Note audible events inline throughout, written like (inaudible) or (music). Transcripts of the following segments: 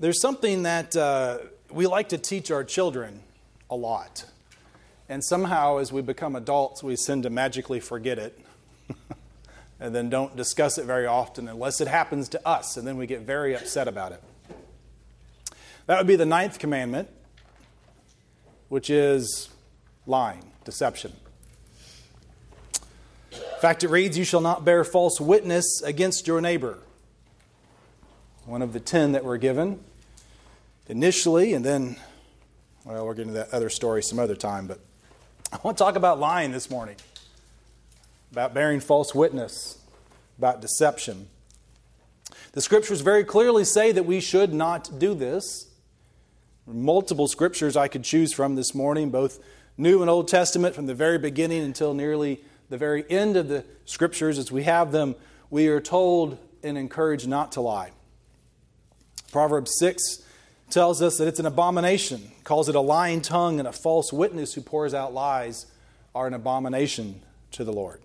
There's something that uh, we like to teach our children a lot. And somehow, as we become adults, we tend to magically forget it (laughs) and then don't discuss it very often unless it happens to us, and then we get very upset about it. That would be the ninth commandment, which is lying, deception. In fact, it reads, You shall not bear false witness against your neighbor. One of the ten that were given initially, and then, well, we're getting to that other story some other time, but I want to talk about lying this morning, about bearing false witness, about deception. The scriptures very clearly say that we should not do this. Multiple scriptures I could choose from this morning, both New and Old Testament, from the very beginning until nearly the very end of the scriptures, as we have them, we are told and encouraged not to lie. Proverbs 6 tells us that it's an abomination, calls it a lying tongue and a false witness who pours out lies are an abomination to the Lord.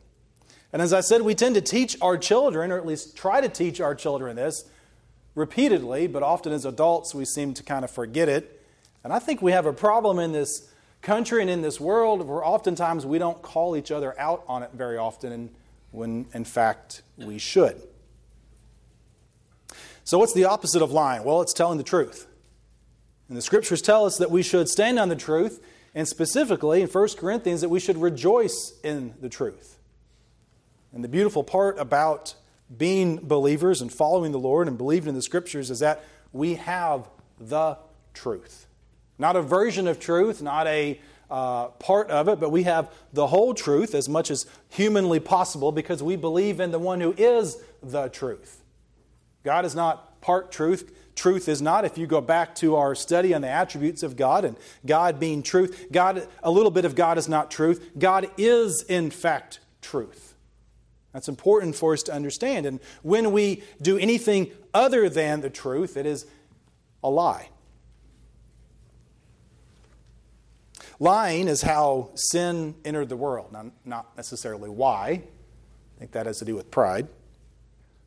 And as I said, we tend to teach our children, or at least try to teach our children this repeatedly, but often as adults we seem to kind of forget it. And I think we have a problem in this country and in this world where oftentimes we don't call each other out on it very often, and when in fact we should. So, what's the opposite of lying? Well, it's telling the truth. And the scriptures tell us that we should stand on the truth, and specifically in 1 Corinthians, that we should rejoice in the truth. And the beautiful part about being believers and following the Lord and believing in the scriptures is that we have the truth. Not a version of truth, not a uh, part of it, but we have the whole truth as much as humanly possible because we believe in the one who is the truth. God is not part truth. Truth is not, if you go back to our study on the attributes of God and God being truth, God, a little bit of God is not truth. God is, in fact, truth. That's important for us to understand. And when we do anything other than the truth, it is a lie. Lying is how sin entered the world. Now, not necessarily why. I think that has to do with pride.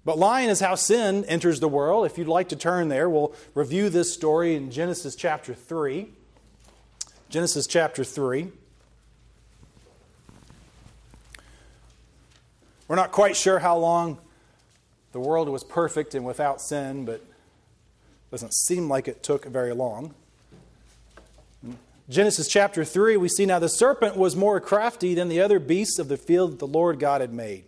But lying is how sin enters the world. If you'd like to turn there, we'll review this story in Genesis chapter 3. Genesis chapter 3. We're not quite sure how long the world was perfect and without sin, but it doesn't seem like it took very long. Genesis chapter 3, we see now the serpent was more crafty than the other beasts of the field that the Lord God had made.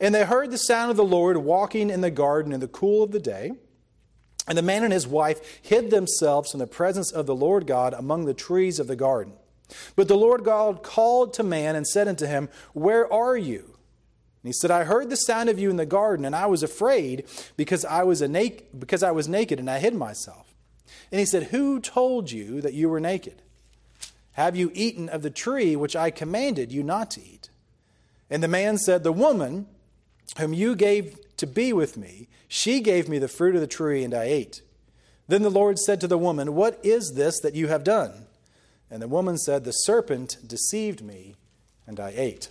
And they heard the sound of the Lord walking in the garden in the cool of the day. And the man and his wife hid themselves from the presence of the Lord God among the trees of the garden. But the Lord God called to man and said unto him, Where are you? And he said, I heard the sound of you in the garden, and I was afraid because I was, a na- because I was naked, and I hid myself. And he said, Who told you that you were naked? Have you eaten of the tree which I commanded you not to eat? And the man said, The woman whom you gave to be with me, she gave me the fruit of the tree, and I ate. Then the Lord said to the woman, What is this that you have done? And the woman said, The serpent deceived me, and I ate.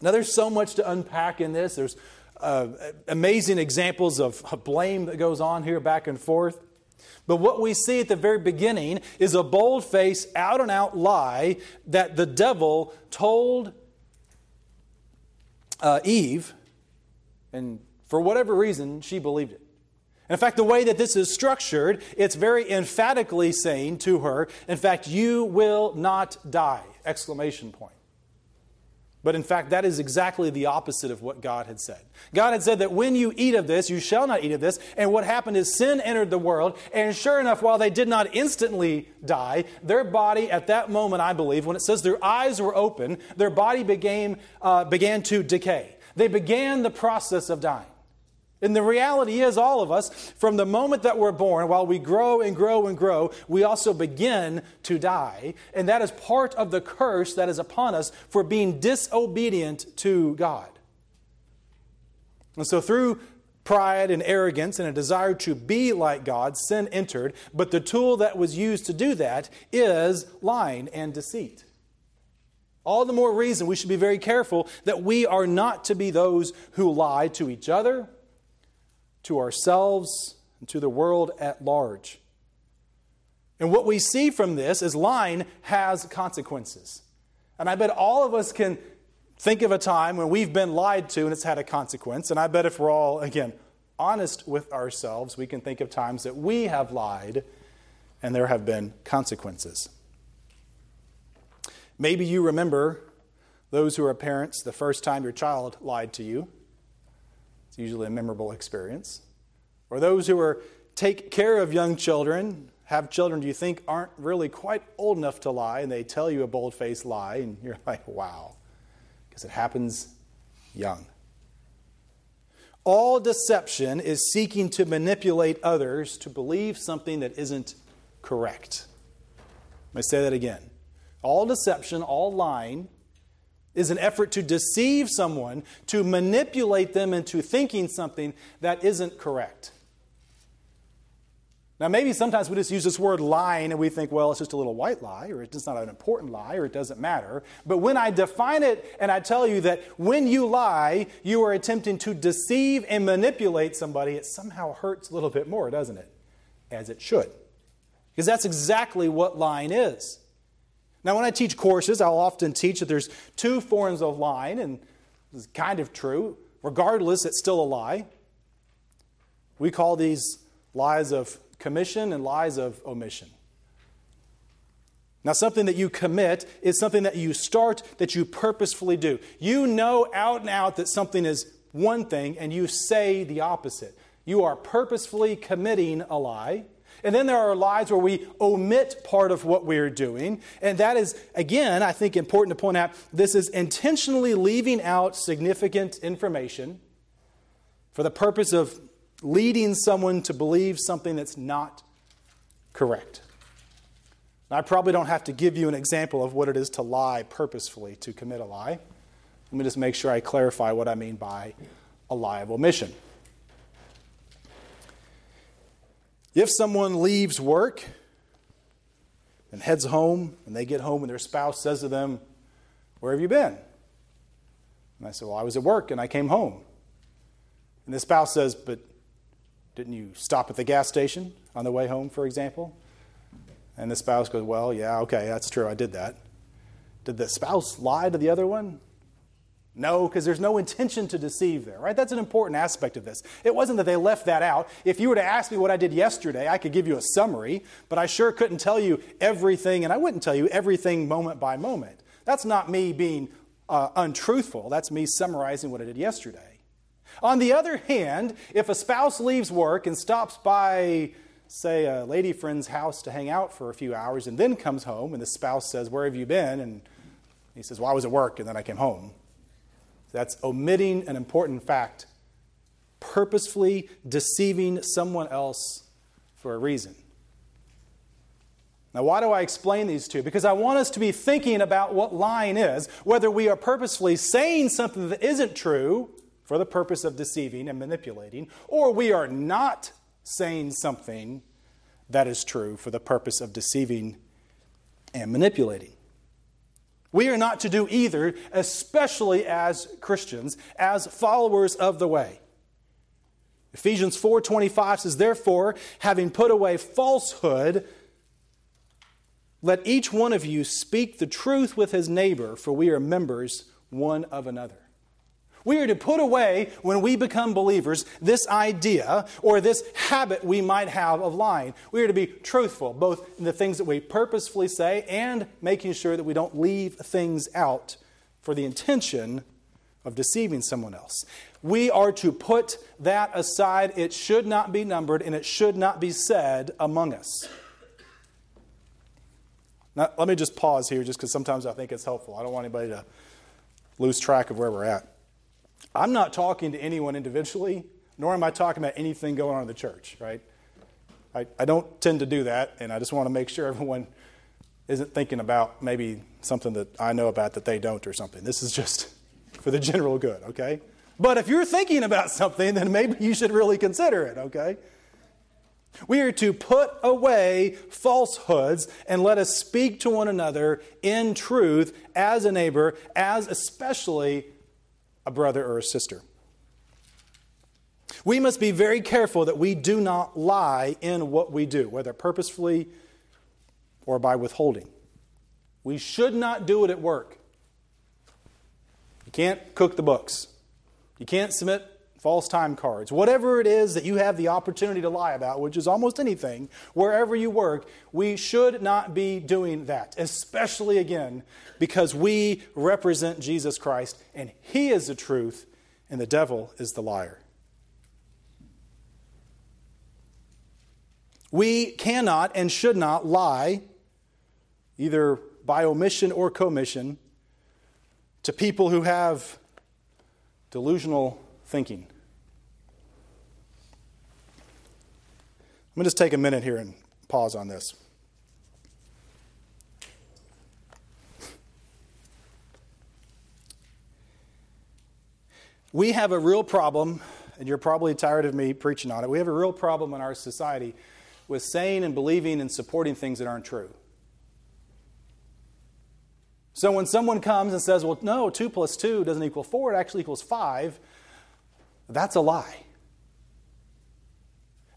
Now, there's so much to unpack in this. There's uh, amazing examples of blame that goes on here back and forth. But what we see at the very beginning is a bold face, out and out lie that the devil told uh, Eve, and for whatever reason, she believed it. In fact, the way that this is structured, it's very emphatically saying to her, in fact, you will not die! Exclamation point. But in fact, that is exactly the opposite of what God had said. God had said that when you eat of this, you shall not eat of this. And what happened is sin entered the world. And sure enough, while they did not instantly die, their body at that moment, I believe, when it says their eyes were open, their body began, uh, began to decay. They began the process of dying. And the reality is, all of us, from the moment that we're born, while we grow and grow and grow, we also begin to die. And that is part of the curse that is upon us for being disobedient to God. And so, through pride and arrogance and a desire to be like God, sin entered. But the tool that was used to do that is lying and deceit. All the more reason we should be very careful that we are not to be those who lie to each other to ourselves, and to the world at large. And what we see from this is lying has consequences. And I bet all of us can think of a time when we've been lied to and it's had a consequence. And I bet if we're all, again, honest with ourselves, we can think of times that we have lied and there have been consequences. Maybe you remember those who are parents the first time your child lied to you. It's usually a memorable experience. Or those who are take care of young children, have children you think aren't really quite old enough to lie, and they tell you a bold faced lie, and you're (laughs) like, wow, because it happens young. All deception is seeking to manipulate others to believe something that isn't correct. Let me say that again. All deception, all lying, is an effort to deceive someone, to manipulate them into thinking something that isn't correct. Now, maybe sometimes we just use this word lying and we think, well, it's just a little white lie, or it's just not an important lie, or it doesn't matter. But when I define it and I tell you that when you lie, you are attempting to deceive and manipulate somebody, it somehow hurts a little bit more, doesn't it? As it should. Because that's exactly what lying is. Now, when I teach courses, I'll often teach that there's two forms of lying, and this is kind of true. Regardless, it's still a lie. We call these lies of commission and lies of omission. Now, something that you commit is something that you start, that you purposefully do. You know out and out that something is one thing, and you say the opposite. You are purposefully committing a lie. And then there are lies where we omit part of what we're doing. And that is, again, I think important to point out this is intentionally leaving out significant information for the purpose of leading someone to believe something that's not correct. I probably don't have to give you an example of what it is to lie purposefully, to commit a lie. Let me just make sure I clarify what I mean by a lie of omission. If someone leaves work and heads home, and they get home and their spouse says to them, Where have you been? And I said, Well, I was at work and I came home. And the spouse says, But didn't you stop at the gas station on the way home, for example? And the spouse goes, Well, yeah, okay, that's true, I did that. Did the spouse lie to the other one? No, because there's no intention to deceive there, right? That's an important aspect of this. It wasn't that they left that out. If you were to ask me what I did yesterday, I could give you a summary, but I sure couldn't tell you everything, and I wouldn't tell you everything moment by moment. That's not me being uh, untruthful, that's me summarizing what I did yesterday. On the other hand, if a spouse leaves work and stops by, say, a lady friend's house to hang out for a few hours and then comes home, and the spouse says, Where have you been? And he says, Well, I was at work and then I came home. That's omitting an important fact, purposefully deceiving someone else for a reason. Now, why do I explain these two? Because I want us to be thinking about what lying is, whether we are purposefully saying something that isn't true for the purpose of deceiving and manipulating, or we are not saying something that is true for the purpose of deceiving and manipulating. We are not to do either, especially as Christians, as followers of the way. Ephesians 4:25 says therefore having put away falsehood let each one of you speak the truth with his neighbor for we are members one of another. We are to put away, when we become believers, this idea or this habit we might have of lying. We are to be truthful, both in the things that we purposefully say and making sure that we don't leave things out for the intention of deceiving someone else. We are to put that aside. It should not be numbered and it should not be said among us. Now, let me just pause here just because sometimes I think it's helpful. I don't want anybody to lose track of where we're at. I'm not talking to anyone individually, nor am I talking about anything going on in the church, right? I, I don't tend to do that, and I just want to make sure (laughs) everyone isn't thinking about maybe something that I know about that they don't or something. This is just (laughs) for the general good, okay? But if you're thinking about something, then maybe you should really consider it, okay? We are to put away falsehoods and let us speak to one another in truth as a neighbor, as especially a brother or a sister. We must be very careful that we do not lie in what we do, whether purposefully or by withholding. We should not do it at work. You can't cook the books. You can't submit false time cards, whatever it is that you have the opportunity to lie about, which is almost anything, wherever you work, we should not be doing that, especially again because we represent Jesus Christ and He is the truth and the devil is the liar. We cannot and should not lie, either by omission or commission, to people who have delusional thinking. Let me just take a minute here and pause on this. We have a real problem, and you're probably tired of me preaching on it. We have a real problem in our society with saying and believing and supporting things that aren't true. So when someone comes and says, well, no, 2 plus 2 doesn't equal 4, it actually equals 5, that's a lie.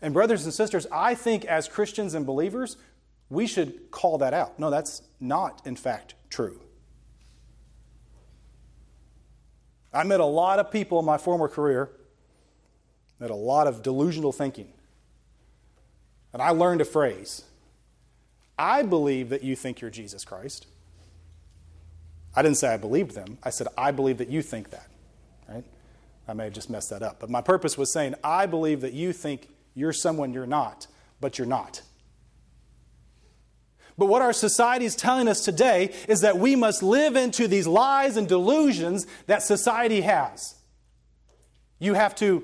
And, brothers and sisters, I think as Christians and believers, we should call that out. No, that's not, in fact, true. I met a lot of people in my former career that a lot of delusional thinking. And I learned a phrase I believe that you think you're Jesus Christ. I didn't say I believed them. I said, I believe that you think that. Right? I may have just messed that up. But my purpose was saying, I believe that you think you're someone you're not, but you're not. But what our society is telling us today is that we must live into these lies and delusions that society has. You have to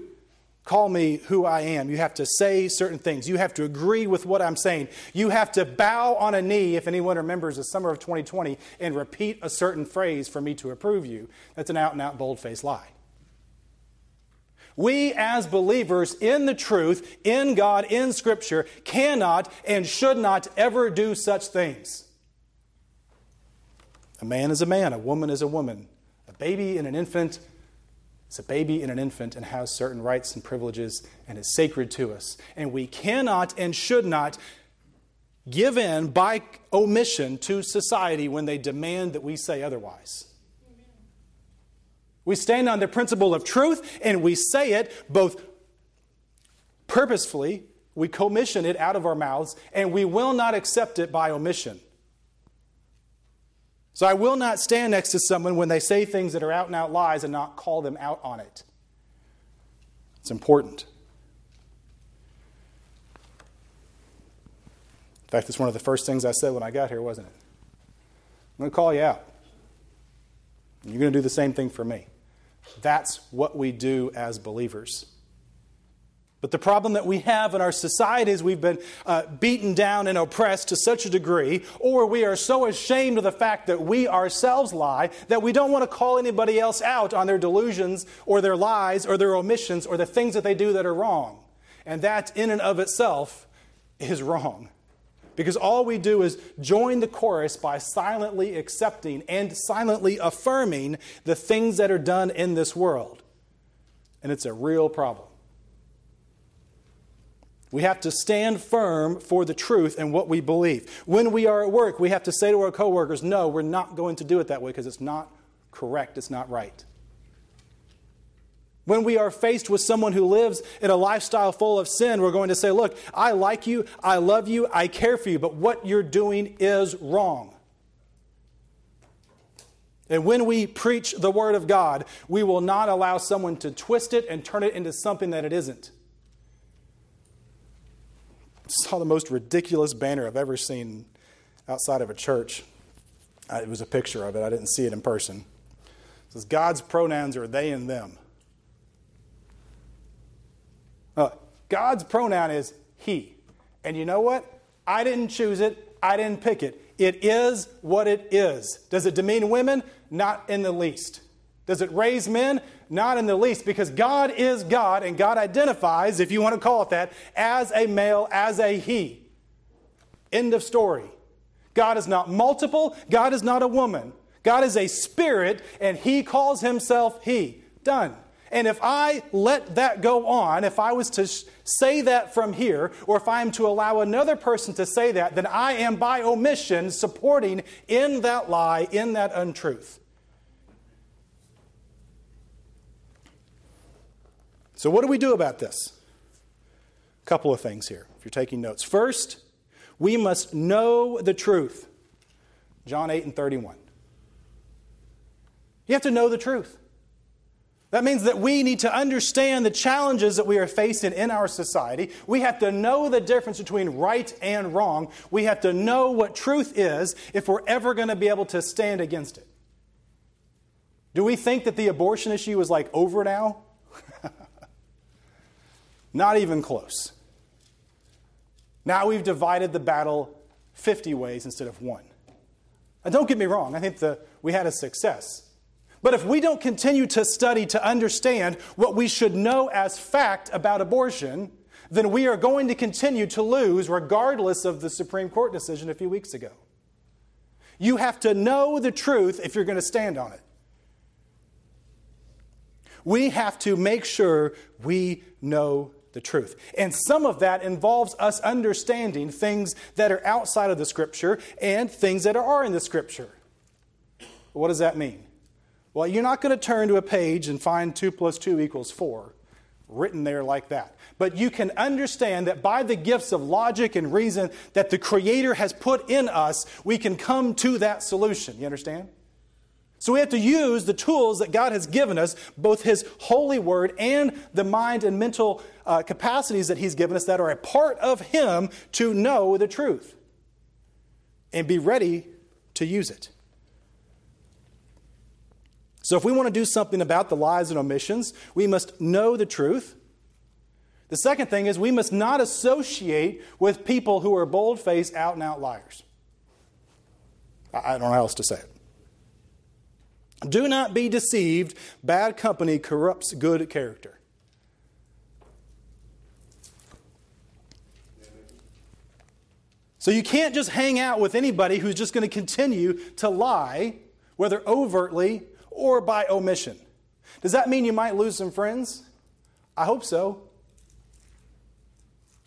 call me who I am. You have to say certain things. You have to agree with what I'm saying. You have to bow on a knee, if anyone remembers the summer of 2020, and repeat a certain phrase for me to approve you. That's an out and out, bold faced lie. We, as believers in the truth, in God, in Scripture, cannot and should not ever do such things. A man is a man, a woman is a woman. A baby and an infant is a baby and an infant and has certain rights and privileges and is sacred to us. And we cannot and should not give in by omission to society when they demand that we say otherwise. We stand on the principle of truth and we say it both purposefully, we commission it out of our mouths, and we will not accept it by omission. So I will not stand next to someone when they say things that are out and out lies and not call them out on it. It's important. In fact, it's one of the first things I said when I got here, wasn't it? I'm going to call you out. You're going to do the same thing for me. That's what we do as believers. But the problem that we have in our society is we've been uh, beaten down and oppressed to such a degree, or we are so ashamed of the fact that we ourselves lie that we don't want to call anybody else out on their delusions or their lies or their omissions or the things that they do that are wrong. And that, in and of itself, is wrong. Because all we do is join the chorus by silently accepting and silently affirming the things that are done in this world. And it's a real problem. We have to stand firm for the truth and what we believe. When we are at work, we have to say to our coworkers, no, we're not going to do it that way because it's not correct, it's not right. When we are faced with someone who lives in a lifestyle full of sin, we're going to say, Look, I like you, I love you, I care for you, but what you're doing is wrong. And when we preach the Word of God, we will not allow someone to twist it and turn it into something that it isn't. I saw the most ridiculous banner I've ever seen outside of a church. It was a picture of it, I didn't see it in person. It says, God's pronouns are they and them. Uh, God's pronoun is he. And you know what? I didn't choose it, I didn't pick it. It is what it is. Does it demean women? Not in the least. Does it raise men? Not in the least, because God is God, and God identifies, if you want to call it that, as a male, as a he. End of story. God is not multiple, God is not a woman. God is a spirit, and he calls himself he. Done. And if I let that go on, if I was to sh- say that from here, or if I am to allow another person to say that, then I am by omission supporting in that lie, in that untruth. So, what do we do about this? A couple of things here, if you're taking notes. First, we must know the truth. John 8 and 31. You have to know the truth. That means that we need to understand the challenges that we are facing in our society. We have to know the difference between right and wrong. We have to know what truth is if we're ever going to be able to stand against it. Do we think that the abortion issue is like over now? (laughs) Not even close. Now we've divided the battle 50 ways instead of one. Now, don't get me wrong, I think that we had a success. But if we don't continue to study to understand what we should know as fact about abortion, then we are going to continue to lose regardless of the Supreme Court decision a few weeks ago. You have to know the truth if you're going to stand on it. We have to make sure we know the truth. And some of that involves us understanding things that are outside of the Scripture and things that are in the Scripture. What does that mean? Well, you're not going to turn to a page and find 2 plus 2 equals 4 written there like that. But you can understand that by the gifts of logic and reason that the Creator has put in us, we can come to that solution. You understand? So we have to use the tools that God has given us, both His holy word and the mind and mental uh, capacities that He's given us that are a part of Him to know the truth and be ready to use it. So, if we want to do something about the lies and omissions, we must know the truth. The second thing is we must not associate with people who are bold faced, out and out liars. I don't know how else to say it. Do not be deceived. Bad company corrupts good character. So you can't just hang out with anybody who's just going to continue to lie, whether overtly or by omission. Does that mean you might lose some friends? I hope so.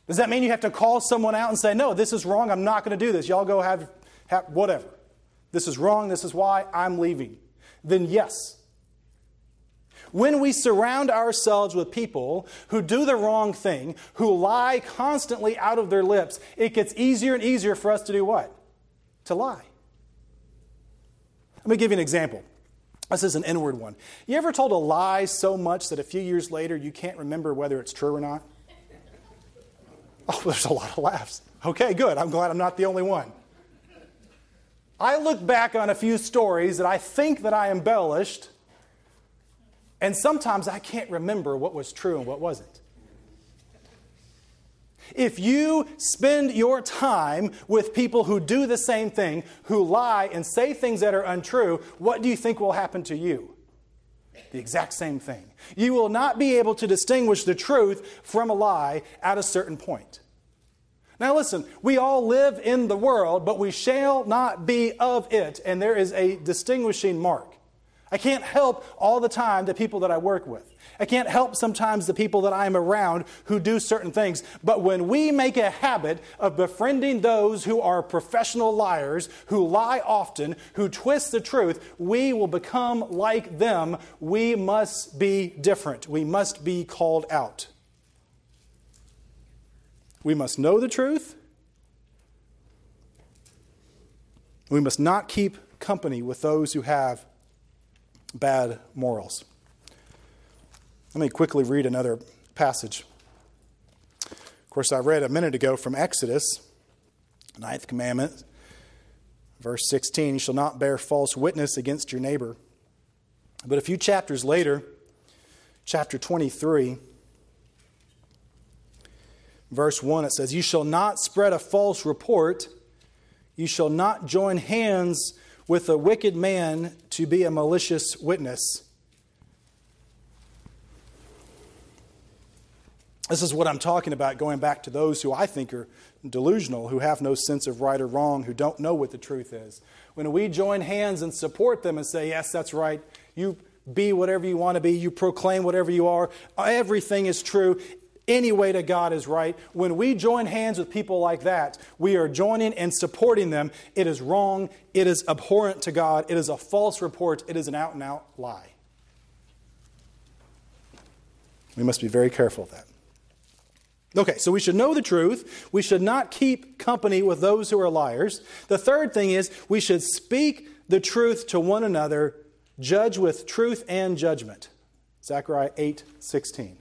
Does that mean you have to call someone out and say, no, this is wrong, I'm not going to do this? Y'all go have, have whatever. This is wrong, this is why I'm leaving. Then, yes. When we surround ourselves with people who do the wrong thing, who lie constantly out of their lips, it gets easier and easier for us to do what? To lie. Let me give you an example. This is an inward one. You ever told a lie so much that a few years later you can't remember whether it's true or not? (laughs) Oh, there's a lot of laughs. Okay, good. I'm glad I'm not the only one. I look back on a few stories that I think that I embellished, and sometimes I can't remember what was true and what wasn't. If you spend your time with people who do the same thing, who lie and say things that are untrue, what do you think will happen to you? The exact same thing. You will not be able to distinguish the truth from a lie at a certain point. Now, listen, we all live in the world, but we shall not be of it, and there is a distinguishing mark. I can't help all the time the people that I work with. I can't help sometimes the people that I'm around who do certain things. But when we make a habit of befriending those who are professional liars, who lie often, who twist the truth, we will become like them. We must be different. We must be called out. We must know the truth. We must not keep company with those who have bad morals. Let me quickly read another passage. Of course, I read a minute ago from Exodus, ninth commandment, verse 16 You shall not bear false witness against your neighbor. But a few chapters later, chapter 23, verse 1, it says, You shall not spread a false report, you shall not join hands with a wicked man to be a malicious witness. This is what I'm talking about, going back to those who I think are delusional, who have no sense of right or wrong, who don't know what the truth is. When we join hands and support them and say, Yes, that's right, you be whatever you want to be, you proclaim whatever you are, everything is true, any way to God is right. When we join hands with people like that, we are joining and supporting them. It is wrong, it is abhorrent to God, it is a false report, it is an out and out lie. We must be very careful of that. Okay, so we should know the truth. We should not keep company with those who are liars. The third thing is we should speak the truth to one another, judge with truth and judgment. Zechariah 8 16.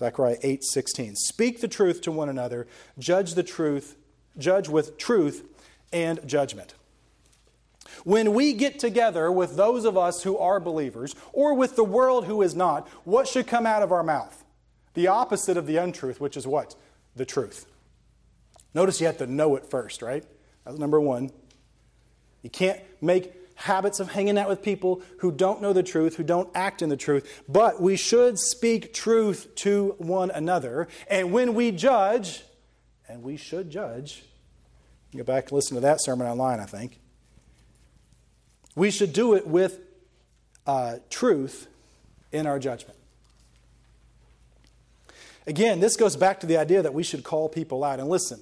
Zechariah 8:16. Speak the truth to one another, judge the truth, judge with truth and judgment. When we get together with those of us who are believers, or with the world who is not, what should come out of our mouth? The opposite of the untruth, which is what? The truth. Notice you have to know it first, right? That's number one. You can't make habits of hanging out with people who don't know the truth, who don't act in the truth, but we should speak truth to one another. And when we judge, and we should judge, go back and listen to that sermon online, I think. We should do it with uh, truth in our judgment. Again, this goes back to the idea that we should call people out. And listen,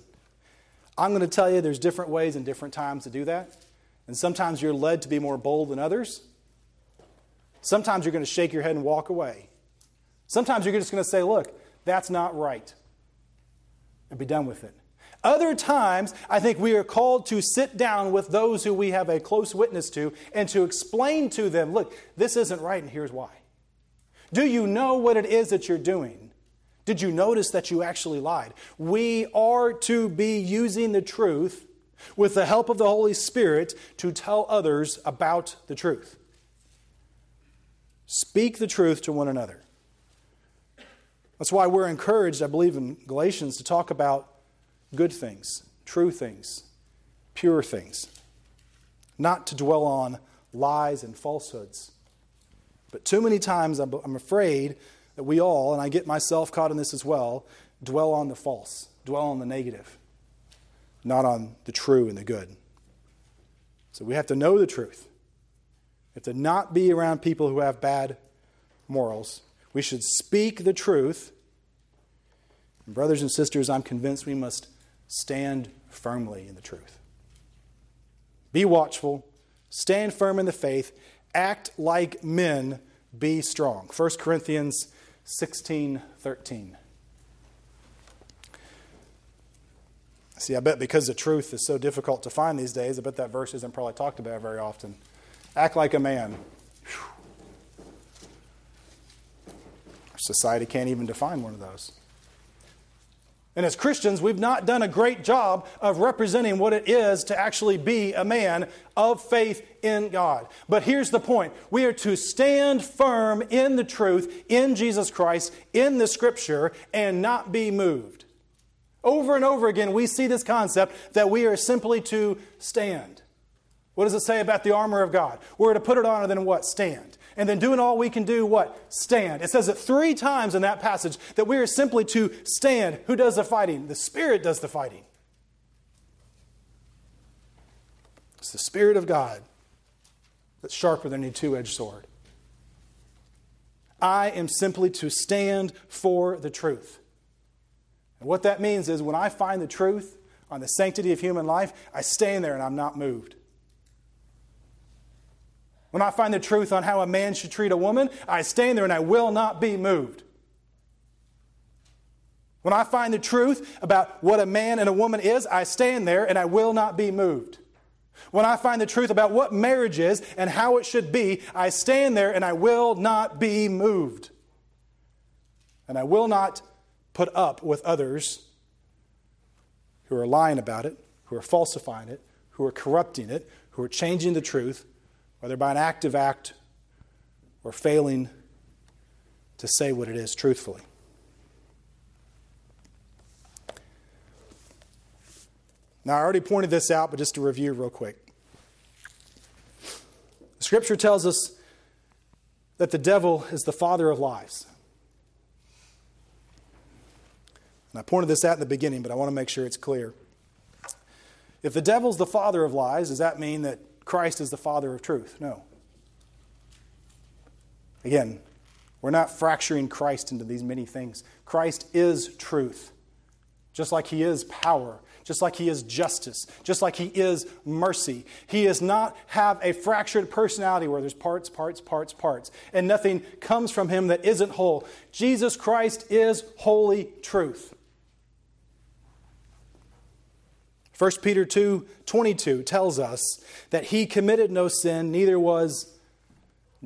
I'm going to tell you there's different ways and different times to do that. And sometimes you're led to be more bold than others. Sometimes you're going to shake your head and walk away. Sometimes you're just going to say, look, that's not right. And be done with it. Other times, I think we are called to sit down with those who we have a close witness to and to explain to them, look, this isn't right and here's why. Do you know what it is that you're doing? Did you notice that you actually lied? We are to be using the truth with the help of the Holy Spirit to tell others about the truth. Speak the truth to one another. That's why we're encouraged, I believe, in Galatians to talk about good things, true things, pure things, not to dwell on lies and falsehoods. But too many times, I'm afraid that we all, and I get myself caught in this as well, dwell on the false, dwell on the negative, not on the true and the good. So we have to know the truth. We have to not be around people who have bad morals. We should speak the truth. And brothers and sisters, I'm convinced we must stand firmly in the truth. Be watchful, stand firm in the faith, act like men, be strong. 1 Corinthians 16 13. See, I bet because the truth is so difficult to find these days, I bet that verse isn't probably talked about very often. Act like a man. Our society can't even define one of those. And as Christians, we've not done a great job of representing what it is to actually be a man of faith in God. But here's the point we are to stand firm in the truth, in Jesus Christ, in the Scripture, and not be moved. Over and over again, we see this concept that we are simply to stand. What does it say about the armor of God? We're to put it on and then what? Stand and then doing all we can do, what? Stand. It says it three times in that passage that we are simply to stand. Who does the fighting? The Spirit does the fighting. It's the Spirit of God. that's sharper than a two edged sword. I am simply to stand for the truth. And what that means is when I find the truth on the sanctity of human life, I stand there and I'm not moved. When I find the truth on how a man should treat a woman, I stand there and I will not be moved. When I find the truth about what a man and a woman is, I stand there and I will not be moved. When I find the truth about what marriage is and how it should be, I stand there and I will not be moved. And I will not put up with others who are lying about it, who are falsifying it, who are corrupting it, who are changing the truth, whether by an active act or failing to say what it is truthfully. Now, I already pointed this out, but just to review real quick. Scripture tells us that the devil is the father of lies. And I pointed this out in the beginning, but I want to make sure it's clear. If the devil's the father of lies, does that mean that Christ is the father of truth? No. Again, we're not fracturing Christ into these many things. Christ is truth, just like he is power, just like he is justice, just like he is mercy. He does not have a fractured personality where there's parts, parts, parts, parts, and nothing comes from him that isn't whole. Jesus Christ is holy truth. 1 Peter 2 22 tells us that he committed no sin, neither was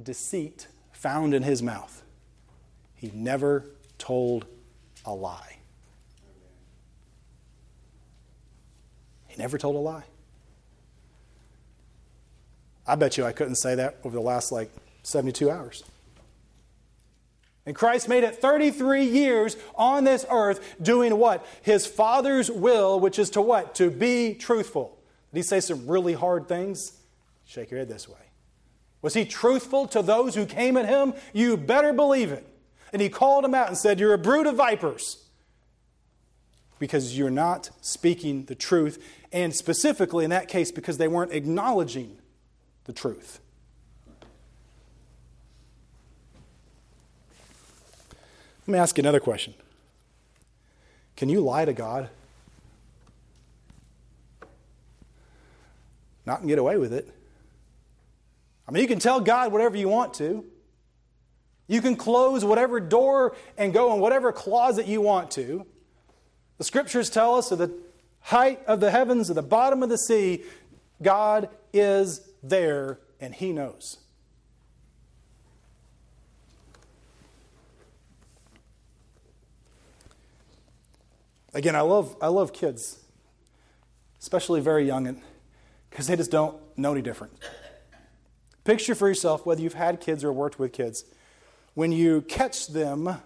deceit found in his mouth. He never told a lie. He never told a lie. I bet you I couldn't say that over the last like 72 hours. And Christ made it 33 years on this earth doing what? His Father's will, which is to what? To be truthful. Did he say some really hard things? Shake your head this way. Was he truthful to those who came at him? You better believe it. And he called them out and said, You're a brood of vipers because you're not speaking the truth, and specifically in that case, because they weren't acknowledging the truth. Let me ask you another question Can you lie to God? Not and get away with it. I mean, you can tell God whatever you want to. You can close whatever door and go in whatever closet you want to. The scriptures tell us at the height of the heavens, at the bottom of the sea, God is there and He knows. Again, I love, I love kids, especially very young, because they just don't know any different. Picture for yourself, whether you've had kids or worked with kids, when you catch them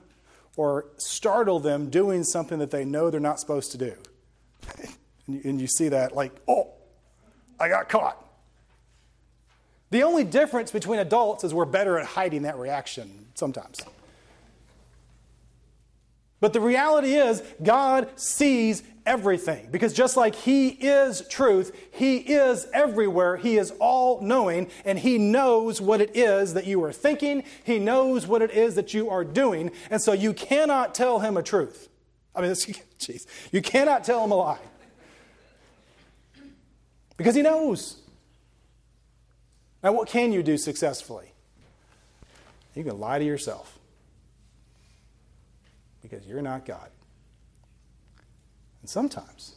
or startle them doing something that they know they're not supposed to do. (laughs) and you see that, like, oh, I got caught. The only difference between adults is we're better at hiding that reaction sometimes. But the reality is, God sees everything. Because just like He is truth, He is everywhere. He is all knowing, and He knows what it is that you are thinking. He knows what it is that you are doing. And so you cannot tell Him a truth. I mean, (laughs) jeez, you cannot tell Him a lie. Because He knows. Now, what can you do successfully? You can lie to yourself because you're not God. And sometimes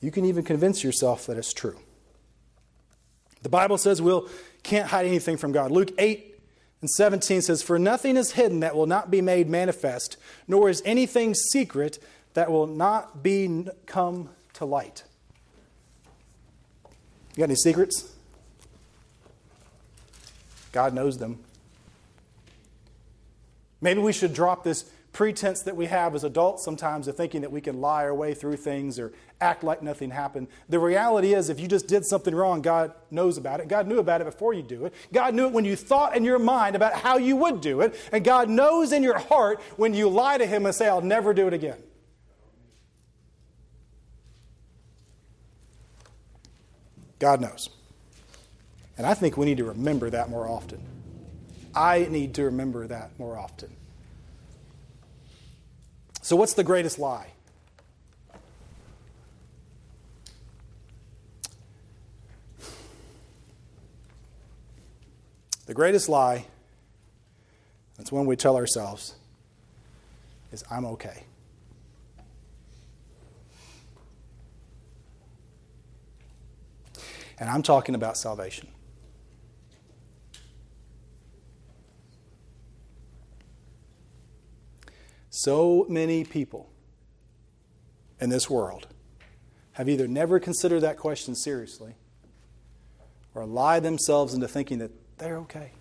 you can even convince yourself that it's true. The Bible says we we'll, can't hide anything from God. Luke 8 and 17 says, For nothing is hidden that will not be made manifest, nor is anything secret that will not be come to light. You got any secrets? God knows them. Maybe we should drop this pretense that we have as adults sometimes of thinking that we can lie our way through things or act like nothing happened. The reality is, if you just did something wrong, God knows about it. God knew about it before you do it. God knew it when you thought in your mind about how you would do it. And God knows in your heart when you lie to Him and say, I'll never do it again. God knows. And I think we need to remember that more often. I need to remember that more often. So, what's the greatest lie? The greatest lie, that's when we tell ourselves, is I'm okay. And I'm talking about salvation. So many people in this world have either never considered that question seriously or lied themselves into thinking that they're okay.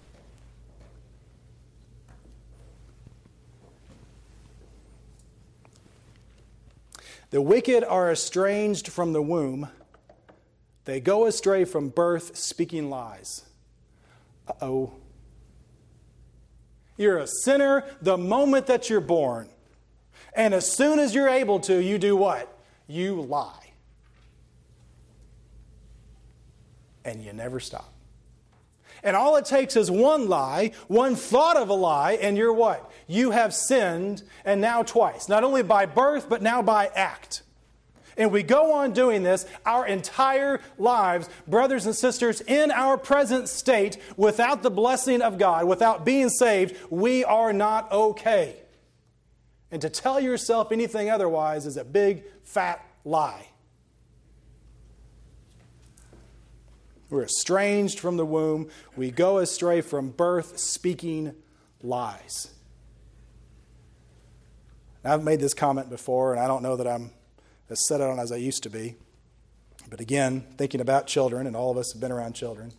The wicked are estranged from the womb. They go astray from birth, speaking lies. Uh oh. You're a sinner the moment that you're born. And as soon as you're able to, you do what? You lie. And you never stop. And all it takes is one lie, one thought of a lie, and you're what? You have sinned, and now twice. Not only by birth, but now by act. And we go on doing this our entire lives, brothers and sisters, in our present state, without the blessing of God, without being saved, we are not okay. And to tell yourself anything otherwise is a big, fat lie. We're estranged from the womb. We go astray from birth, speaking lies. I've made this comment before, and I don't know that I'm as set on as I used to be. But again, thinking about children, and all of us have been around children.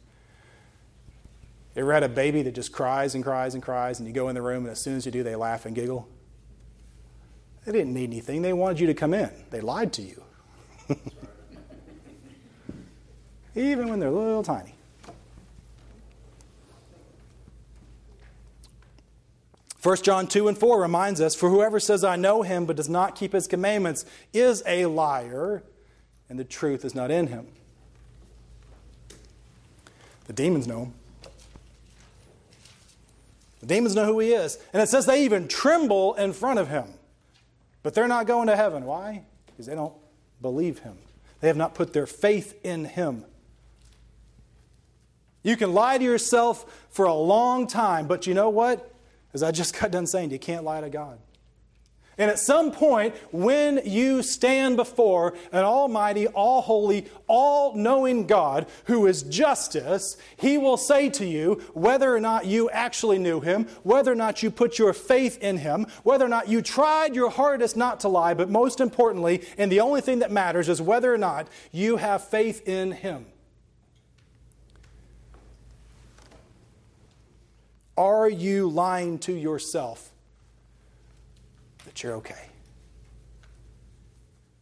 You ever had a baby that just cries and cries and cries, and you go in the room, and as soon as you do, they laugh and giggle? They didn't need anything. They wanted you to come in. They lied to you. (laughs) even when they're little tiny. First John 2 and 4 reminds us For whoever says, I know him, but does not keep his commandments, is a liar, and the truth is not in him. The demons know him. The demons know who he is. And it says they even tremble in front of him. But they're not going to heaven. Why? Because they don't believe him. They have not put their faith in him. You can lie to yourself for a long time, but you know what? As I just (laughs) got done saying, you can't lie to God. And at some point, when you stand before an almighty, all holy, all knowing God who is justice, he will say to you whether or not you actually knew him, whether or not you put your faith in him, whether or not you tried your hardest not to lie, but most importantly, and the only thing that matters is whether or not you have faith in him. Are you lying to yourself that you're okay?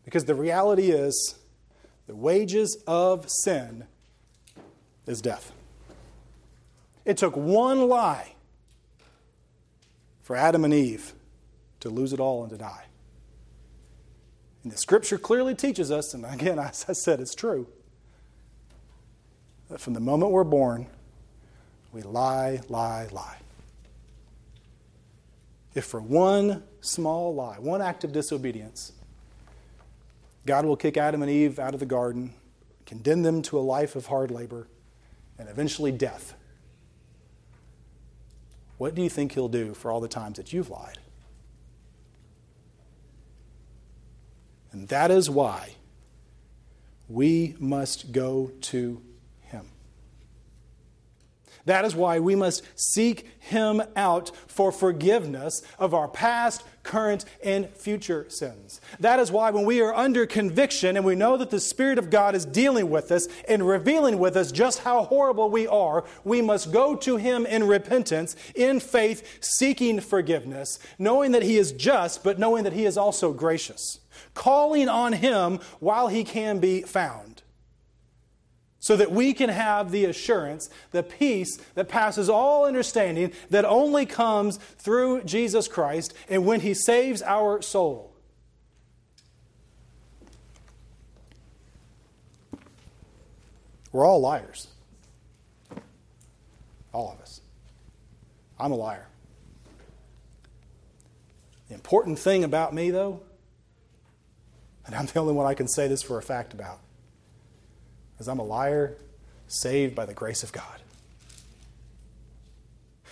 Because the reality is, the wages of sin is death. It took one lie for Adam and Eve to lose it all and to die. And the scripture clearly teaches us, and again, (laughs) as I said, it's true, that from the moment we're born, we lie, lie, lie. If for one small lie, one act of disobedience, God will kick Adam and Eve out of the garden, condemn them to a life of hard labor, and eventually death. What do you think He'll do for all the times that you've lied? And that is why we must go to that is why we must seek Him out for forgiveness of our past, current, and future sins. That is why when we are under conviction and we know that the Spirit of God is dealing with us and revealing with us just how horrible we are, we must go to Him in repentance, in faith, seeking forgiveness, knowing that He is just, but knowing that He is also gracious, calling on Him while He can be found so that we can have the assurance, the peace that passes all understanding that only comes through Jesus Christ and when He saves our soul. We're all liars. All of us. I'm a liar. The important thing about me, though, and I'm the only one I can say this for a fact about, is I'm a liar saved by the grace of God.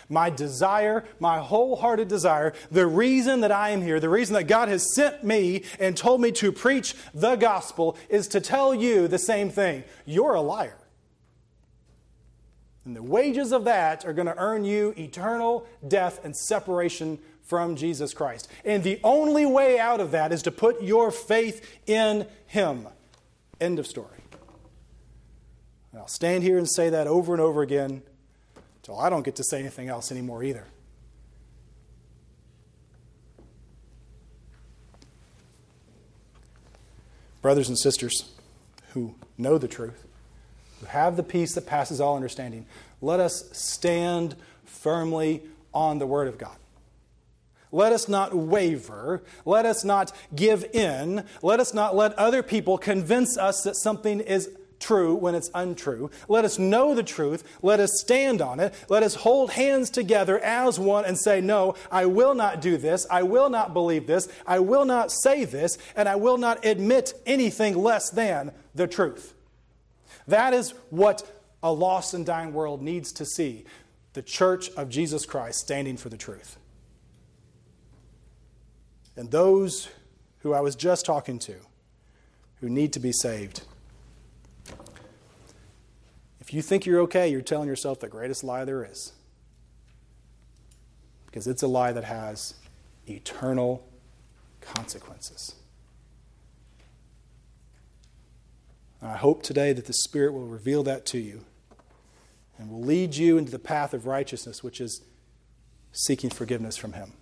My desire, my wholehearted desire, the reason that I am here, the reason that God has sent me and told me to preach the gospel is to tell you the same thing. You're a liar. And the wages of that are going to earn you eternal death and separation from Jesus Christ. And the only way out of that is to put your faith in Him. End of story. And I'll stand here and say that over and over again until I don't get to say anything else anymore either. Brothers and sisters who know the truth, who have the peace that passes all understanding, let us stand firmly on the Word of God. Let us not waver. Let us not give in. Let us not let other people convince us that something is true when it's untrue. Let us know the truth. Let us stand on it. Let us hold hands together as one and say, No, I will not do this. I will not believe this. I will not say this. And I will not admit anything less than the truth. That is what a lost and dying world needs to see the church of Jesus Christ standing for the truth. And those who I was just talking to who need to be saved if you think you're okay, you're telling yourself the greatest lie there is. Because it's a lie that has eternal consequences. I hope today that the Spirit will reveal that to you and will lead you into the path of righteousness, which is seeking forgiveness from Him.